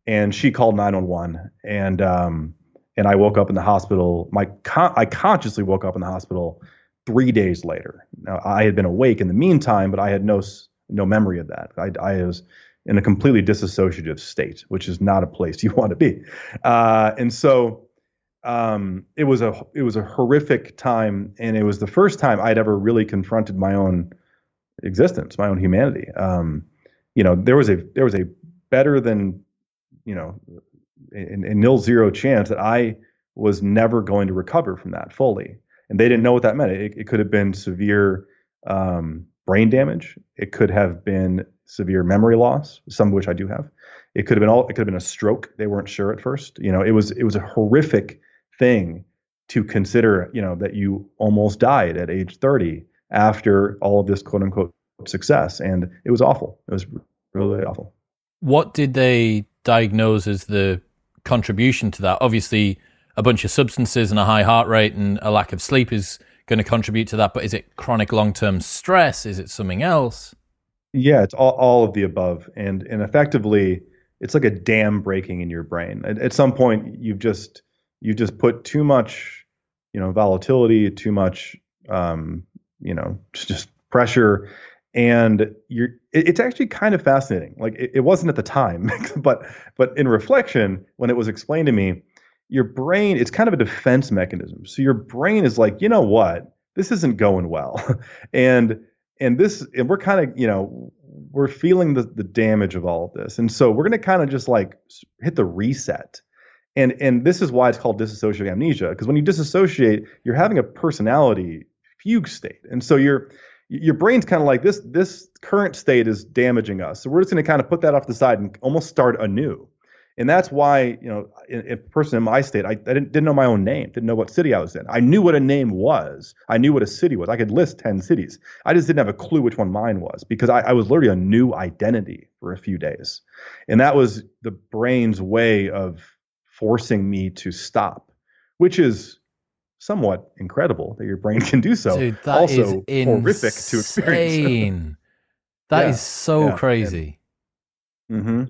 And she called 911. And um and I woke up in the hospital. My con- I consciously woke up in the hospital three days later. Now I had been awake in the meantime, but I had no no memory of that. I, I was in a completely disassociative state, which is not a place you want to be. Uh, and so um, it was a it was a horrific time, and it was the first time I'd ever really confronted my own existence, my own humanity. Um, you know, there was a there was a better than you know, a, a nil zero chance that I was never going to recover from that fully, and they didn't know what that meant. It, it could have been severe um, brain damage. It could have been severe memory loss, some of which I do have. It could have been all. It could have been a stroke. They weren't sure at first. You know, it was it was a horrific thing to consider. You know that you almost died at age 30 after all of this quote unquote success, and it was awful. It was really awful. What did they diagnose as the contribution to that? Obviously, a bunch of substances and a high heart rate and a lack of sleep is going to contribute to that. But is it chronic long term stress? Is it something else? Yeah, it's all, all of the above, and and effectively, it's like a dam breaking in your brain. At, at some point, you've just you just put too much, you know, volatility, too much, um, you know, just pressure, and you're. It, it's actually kind of fascinating. Like it, it wasn't at the time, but but in reflection, when it was explained to me, your brain it's kind of a defense mechanism. So your brain is like, you know what, this isn't going well, and and this and we're kind of you know we're feeling the the damage of all of this. And so we're going to kind of just like hit the reset. And and this is why it's called dissociative amnesia because when you disassociate you're having a personality fugue state. And so your your brain's kind of like this this current state is damaging us. So we're just going to kind of put that off the side and almost start anew and that's why, you know, a person in my state, I, I didn't, didn't know my own name, didn't know what city I was in. I knew what a name was. I knew what a city was. I could list 10 cities. I just didn't have a clue which one mine was because I, I was literally a new identity for a few days. And that was the brain's way of forcing me to stop, which is somewhat incredible that your brain can do so. Dude, that also is horrific to experience. That yeah, is so yeah, crazy. mm-hmm.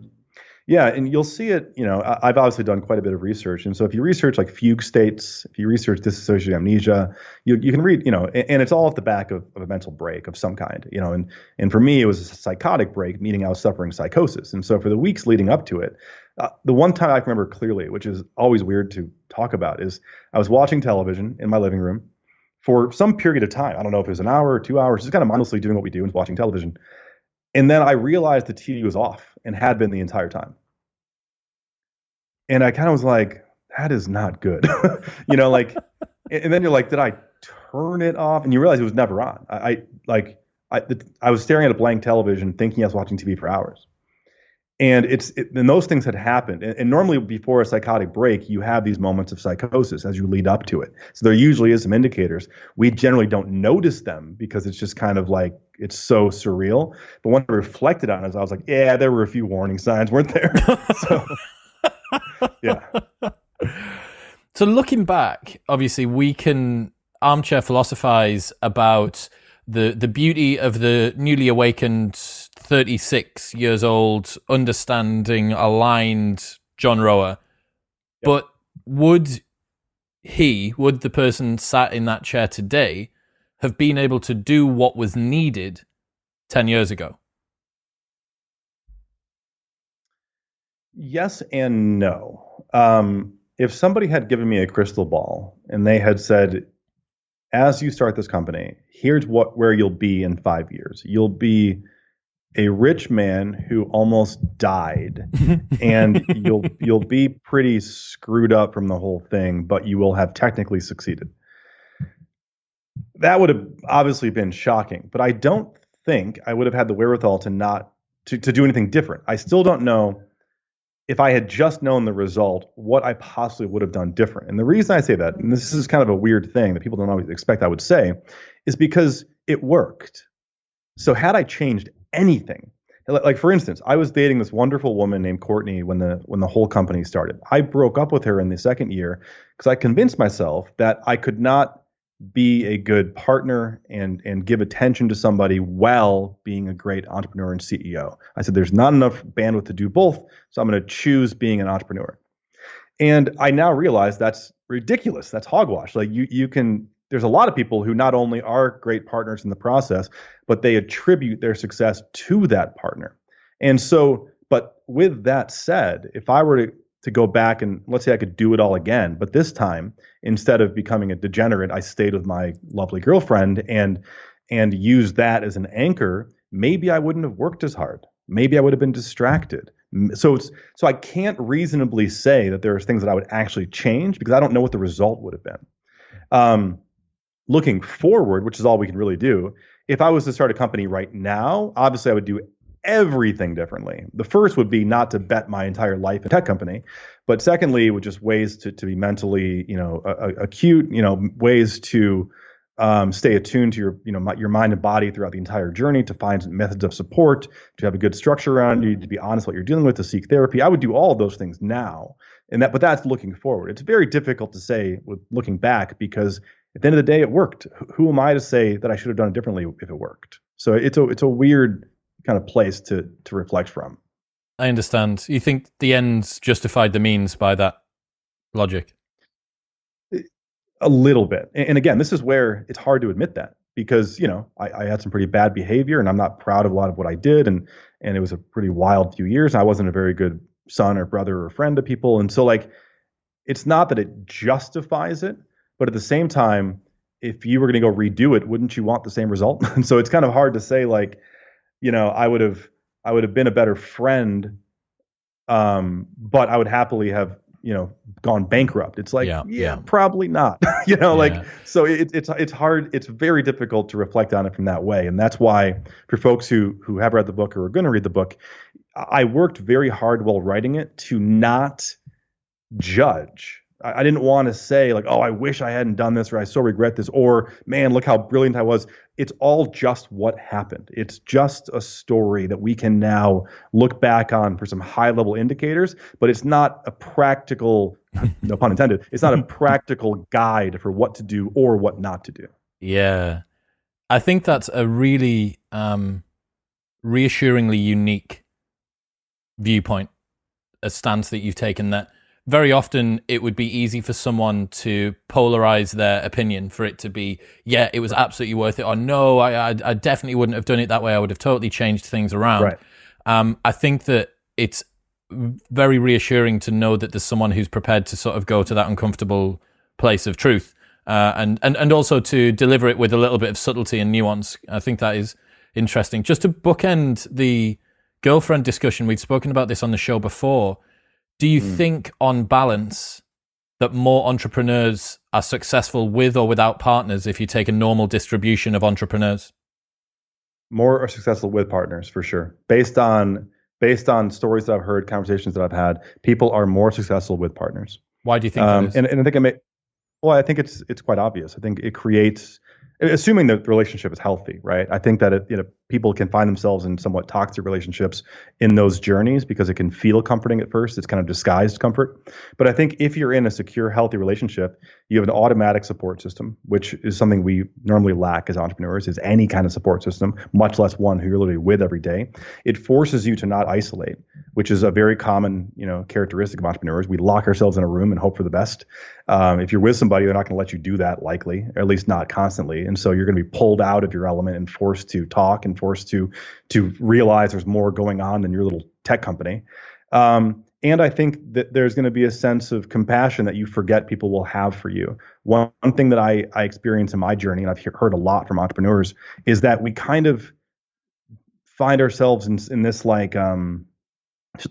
Yeah, and you'll see it. You know, I've obviously done quite a bit of research, and so if you research like fugue states, if you research dissociative amnesia, you you can read. You know, and, it's all off the back of, of, a mental break of some kind. You know, and and for me, it was a psychotic break, meaning I was suffering psychosis. And so for the weeks leading up to it, uh, the one time I can remember clearly, which is always weird to talk about, is I was watching television in my living room for some period of time. I don't know if it was an hour or two hours, just kind of mindlessly doing what we do and watching television. And then I realized the TV was off and had been the entire time. And I kind of was like, that is not good. you know, like, and then you're like, did I turn it off? And you realize it was never on. I, I like, I, I was staring at a blank television thinking I was watching TV for hours. And it's it, and those things had happened. And, and, normally before a psychotic break, you have these moments of psychosis as you lead up to it. So there usually is some indicators. We generally don't notice them because it's just kind of like it's so surreal. But when I reflected on it, I was like, yeah, there were a few warning signs, weren't there? so, yeah. So looking back, obviously we can armchair philosophize about the the beauty of the newly awakened 36 years old understanding aligned John Roa. But would he, would the person sat in that chair today have been able to do what was needed 10 years ago? Yes and no. Um, if somebody had given me a crystal ball and they had said, as you start this company, here's what where you'll be in five years. You'll be a rich man who almost died, and you'll you'll be pretty screwed up from the whole thing, but you will have technically succeeded. That would have obviously been shocking, but I don't think I would have had the wherewithal to not to, to do anything different. I still don't know if I had just known the result, what I possibly would have done different. And the reason I say that, and this is kind of a weird thing that people don't always expect I would say, is because it worked. So had I changed anything, like for instance, I was dating this wonderful woman named Courtney when the when the whole company started. I broke up with her in the second year because I convinced myself that I could not be a good partner and and give attention to somebody while being a great entrepreneur and CEO. I said there's not enough bandwidth to do both, so I'm going to choose being an entrepreneur. And I now realize that's ridiculous. That's hogwash. Like you you can there's a lot of people who not only are great partners in the process, but they attribute their success to that partner. And so, but with that said, if I were to to go back and let's say I could do it all again, but this time instead of becoming a degenerate, I stayed with my lovely girlfriend and and used that as an anchor, maybe I wouldn't have worked as hard. Maybe I would have been distracted. So it's so I can't reasonably say that there are things that I would actually change because I don't know what the result would have been. Um, looking forward, which is all we can really do, if I was to start a company right now, obviously I would do everything differently. The first would be not to bet my entire life in tech company, but secondly, would just ways to, to be mentally, you know, acute, you know, ways to um, stay attuned to your, you know, your mind and body throughout the entire journey, to find methods of support, to have a good structure around you, to be honest what you're dealing with, to seek therapy. I would do all of those things now, and that, but that's looking forward. It's very difficult to say with looking back because at the end of the day, it worked. Who am I to say that I should have done it differently if it worked? So it's a it's a weird kind of place to to reflect from. I understand. You think the ends justified the means by that logic? A little bit. And again, this is where it's hard to admit that because you know I, I, had some pretty bad behavior and I'm not proud of a lot of what I did and and it was a pretty wild few years. And I wasn't a very good son or brother or friend to people. And so like it's not that it justifies it, but at the same time, if you were going to go redo it, wouldn't you want the same result? and so it's kind of hard to say like, you know, I would have I would have been a better friend, um, but I would happily have you know gone bankrupt. It's like yeah, yeah, yeah. probably not. you know, yeah. like so it, it's it's hard. It's very difficult to reflect on it from that way, and that's why for folks who who have read the book or are going to read the book, I worked very hard while writing it to not judge I, I didn't want to say like, oh, I wish I hadn't done this or I so regret this or man, look how brilliant I was. It's all just what happened. It's just a story that we can now look back on for some high level indicators, but it's not a practical, no pun intended, it's not a practical guide for what to do or what not to do. Yeah. I think that's a really um, reassuringly unique viewpoint, a stance that you've taken that very often it would be easy for someone to polarize their opinion for it to be yeah it was absolutely worth it or no i i, I definitely wouldn't have done it that way i would have totally changed things around. Right. um, i think that it's very reassuring to know that there's someone who's prepared to sort of go to that uncomfortable place of truth uh, and, and and also to deliver it with a little bit of subtlety and nuance. I think that is interesting. Just to bookend the girlfriend discussion we've spoken about this on the show before do you mm. think, on balance, that more entrepreneurs are successful with or without partners if you take a normal distribution of entrepreneurs? More are successful with partners for sure. Based on based on stories that I've heard, conversations that I've had, people are more successful with partners. Why do you think? Um, and, and I think it may, well, I think it's it's quite obvious. I think it creates assuming the relationship is healthy, right? I think that it, you know people can find themselves in somewhat toxic relationships in those journeys because it can feel comforting at first. It's kind of disguised comfort. But I think if you're in a secure, healthy relationship, you have an automatic support system, which is something we normally lack as entrepreneurs. Is any kind of support system, much less one who you're literally with every day. It forces you to not isolate, which is a very common you know characteristic of entrepreneurs. We lock ourselves in a room and hope for the best. Um, if you're with somebody, they're not going to let you do that likely, or at least not constantly. And so you're going to be pulled out of your element and forced to talk and forced to to realize there's more going on than your little tech company. Um, and I think that there's going to be a sense of compassion that you forget people will have for you. One, one thing that I, I experience in my journey, and I've heard a lot from entrepreneurs, is that we kind of find ourselves in, in this like um,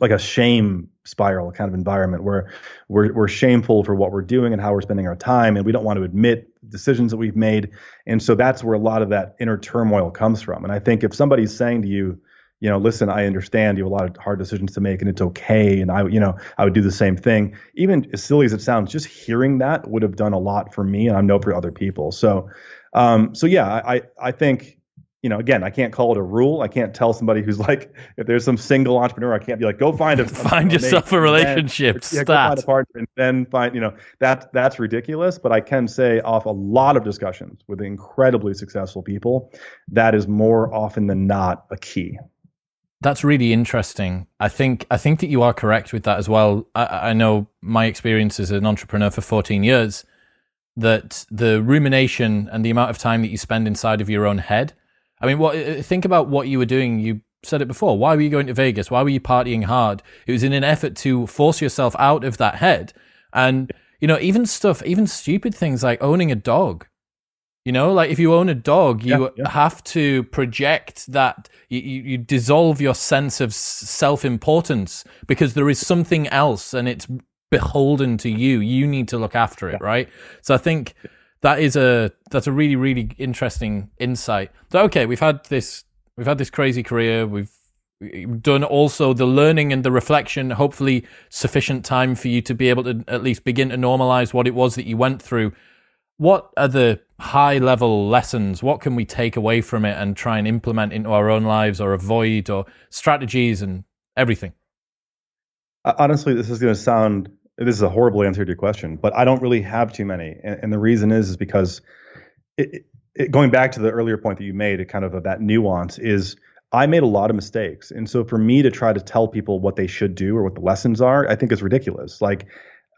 like a shame spiral kind of environment where we're we're shameful for what we're doing and how we're spending our time and we don't want to admit decisions that we've made. And so that's where a lot of that inner turmoil comes from. And i think if somebody's saying to you you know listen i understand you have a lot of hard decisions to make and it's okay and i you know i would do the same thing even as silly as it sounds just hearing that would have done a lot for me and i know for other people. So um so yeah i i think you know, again, I can't call it a rule. I can't tell somebody who's like, if there's some single entrepreneur, I can't be like, go find a find yourself a relationship. Then, yeah, find a partner and then find, you know, that that's ridiculous. But I can say off a lot of discussions with incredibly successful people, that is more often than not a key. That's really interesting. I think I think that you are correct with that as well. I, I know my experience as an entrepreneur for 14 years that the rumination and the amount of time that you spend inside of your own head I mean, what uh, think about what you were doing. You said it before. Why were you going to Vegas? Why were you partying hard? It was in an effort to force yourself out of that head. And you know, even stuff, even stupid things like owning a dog. You know, like if you own a dog, you yeah, yeah. have to project that you, you dissolve your sense of self importance because there is something else and it's beholden to you. You need to look after it, yeah. right? So I think that is a that's a really really interesting insight. So okay, we've had this we've had this crazy career. We've done also the learning and the reflection. Hopefully, sufficient time for you to be able to at least begin to normalize what it was that you went through. What are the high level lessons? What can we take away from it and try and implement into our own lives, or avoid, or strategies and everything? Honestly, this is going to sound this is a horrible answer to your question, but I don't really have too many, and, and the reason is is because it, it, going back to the earlier point that you made, it kind of, of that nuance is I made a lot of mistakes, and so for me to try to tell people what they should do or what the lessons are, I think is ridiculous. Like,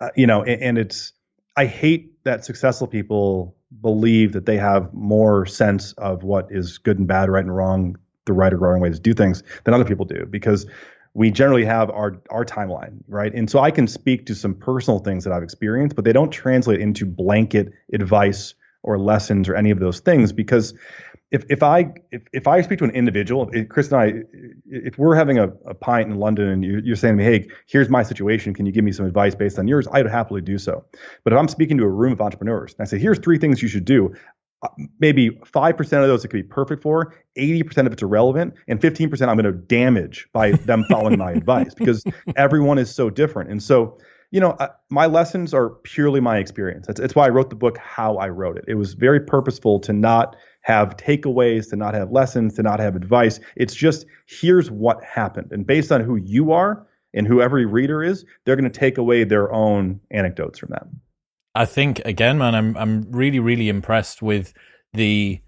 uh, you know, and, and it's I hate that successful people believe that they have more sense of what is good and bad, right and wrong, the right or wrong way to do things than other people do. Because we generally have our our timeline, right? And so I can speak to some personal things that I've experienced, but they don't translate into blanket advice or lessons or any of those things because if if I if, if I speak to an individual, if Chris and I, if we're having a, a pint in London and you, you're saying to me, hey, here's my situation, can you give me some advice based on yours? I would happily do so. But if I'm speaking to a room of entrepreneurs and I say, here's three things you should do, maybe 5% of those it could be perfect for 80% of it's irrelevant and 15% i'm going to damage by them following my advice because everyone is so different. And so you know uh, my lessons are purely my experience. That's, that's why i wrote the book how i wrote it. It was very purposeful to not have takeaways to not have lessons to not have advice. It's just here's what happened. And based on who you are and who every reader is they're going to take away their own anecdotes from that I think again, man, I'm I'm really really impressed with the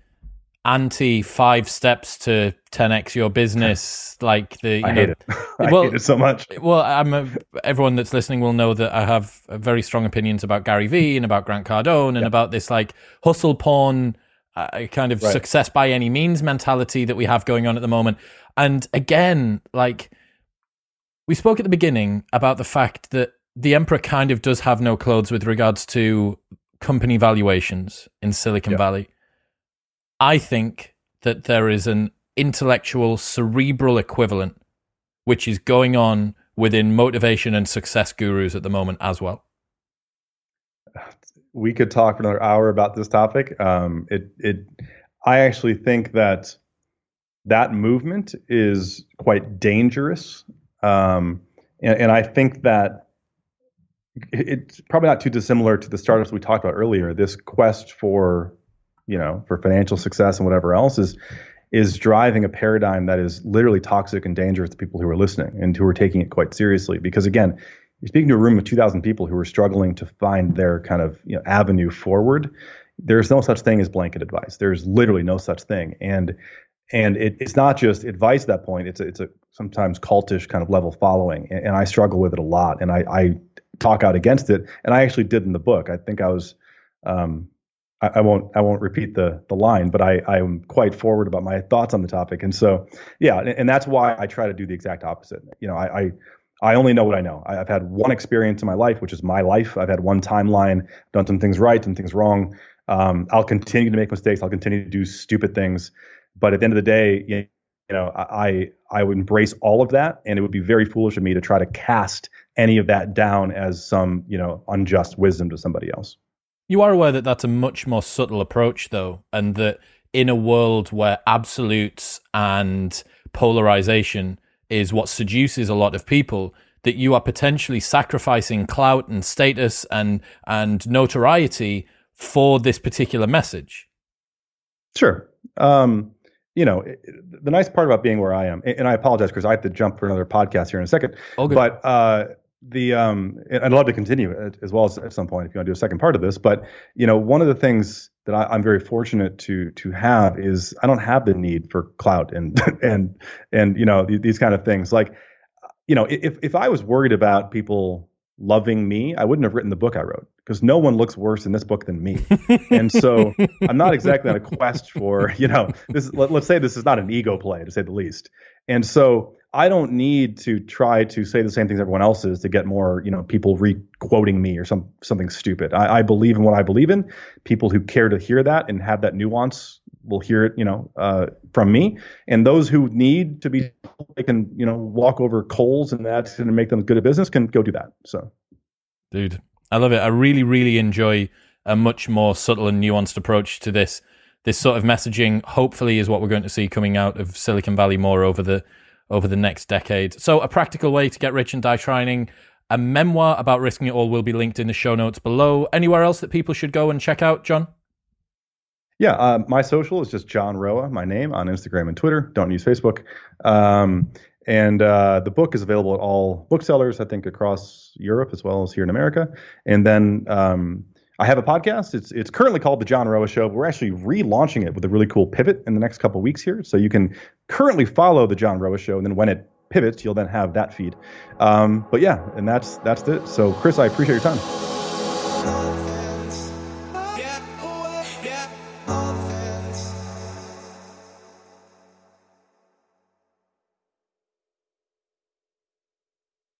anti five steps to 10x your business like the I hate it I well, hate it so much well i'm a, everyone that's listening will know that i have very strong opinions about gary vee and about grant cardone and yeah. about this like hustle porn uh, kind of right. success by any means mentality that we have going on at the moment and again like we spoke at the beginning about the fact that the emperor kind of does have no clothes with regards to company valuations in Silicon yeah. Valley. I think that there is an intellectual, cerebral equivalent which is going on within motivation and success gurus at the moment as well. We could talk for another hour about this topic. Um, it, it, I actually think that that movement is quite dangerous, um, and, and I think that it's probably not too dissimilar to the startups we talked about earlier. This quest for, you know, for financial success and whatever else is is driving a paradigm that is literally toxic and dangerous to people who are listening and who are taking it quite seriously. Because again, you're speaking to a room of 2,000 people who are struggling to find their kind of you know, avenue forward. There's no such thing as blanket advice. There's literally no such thing, and and it, it's not just advice at that point. It's a, it's a sometimes cultish kind of level following, and, and I struggle with it a lot. And I, I talk out against it, and I actually did in the book. I think I was, um, I, I, won't I won't repeat the the line, but I I'm quite forward about my thoughts on the topic, and so yeah, and, and that's why I try to do the exact opposite. You know, I, I I only know what I know. I've had one experience in my life, which is my life. I've had one timeline, done some things right and things wrong. Um, I'll continue to make mistakes. I'll continue to do stupid things. But at the end of the day, know, I I would embrace all of that, and it would be very foolish of me to try to cast any of that down as some you know unjust wisdom to somebody else. You are aware that that's a much more subtle approach, though, and that in a world where absolutes and polarization is what seduces a lot of people, that you are potentially sacrificing clout and status and and notoriety for this particular message. Sure. Um, you know, the nice part about being where I am, and I apologize because I have to jump for another podcast here in a second. But uh, the um, I'd love to continue as well as at some point if you want to do a second part of this. But you know, one of the things that I, am very fortunate to to have is I don't have the need for clout and and and you know these kind of things. Like, you know, if if I was worried about people loving me, I wouldn't have written the book I wrote because no one looks worse in this book than me. and so I'm not exactly on a quest for, you know, this let, us say this is not an ego play to say the least. And so I don't need to try to say the same things everyone else is to get more, you know, people re-quoting me or some something stupid. I, I believe in what I believe in. People who care to hear that and have that nuance will hear it, you know, uh, from me. And those who need to be, they can, you know, walk over coals and that's going to make them good at business can go do that. So, dude, I love it. I really, really enjoy a much more subtle and nuanced approach to this. This sort of messaging, hopefully, is what we're going to see coming out of Silicon Valley more over the over the next decade. So, a practical way to get rich and die trying. A memoir about risking it all will be linked in the show notes below. Anywhere else that people should go and check out, John? Yeah, uh, my social is just John Roa, my name on Instagram and Twitter. Don't use Facebook. Um, and uh, the book is available at all booksellers, I think, across Europe as well as here in America. And then um, I have a podcast. It's it's currently called the John Roa Show. But we're actually relaunching it with a really cool pivot in the next couple weeks here. So you can currently follow the John Roa Show, and then when it pivots, you'll then have that feed. Um, but yeah, and that's that's it. So Chris, I appreciate your time.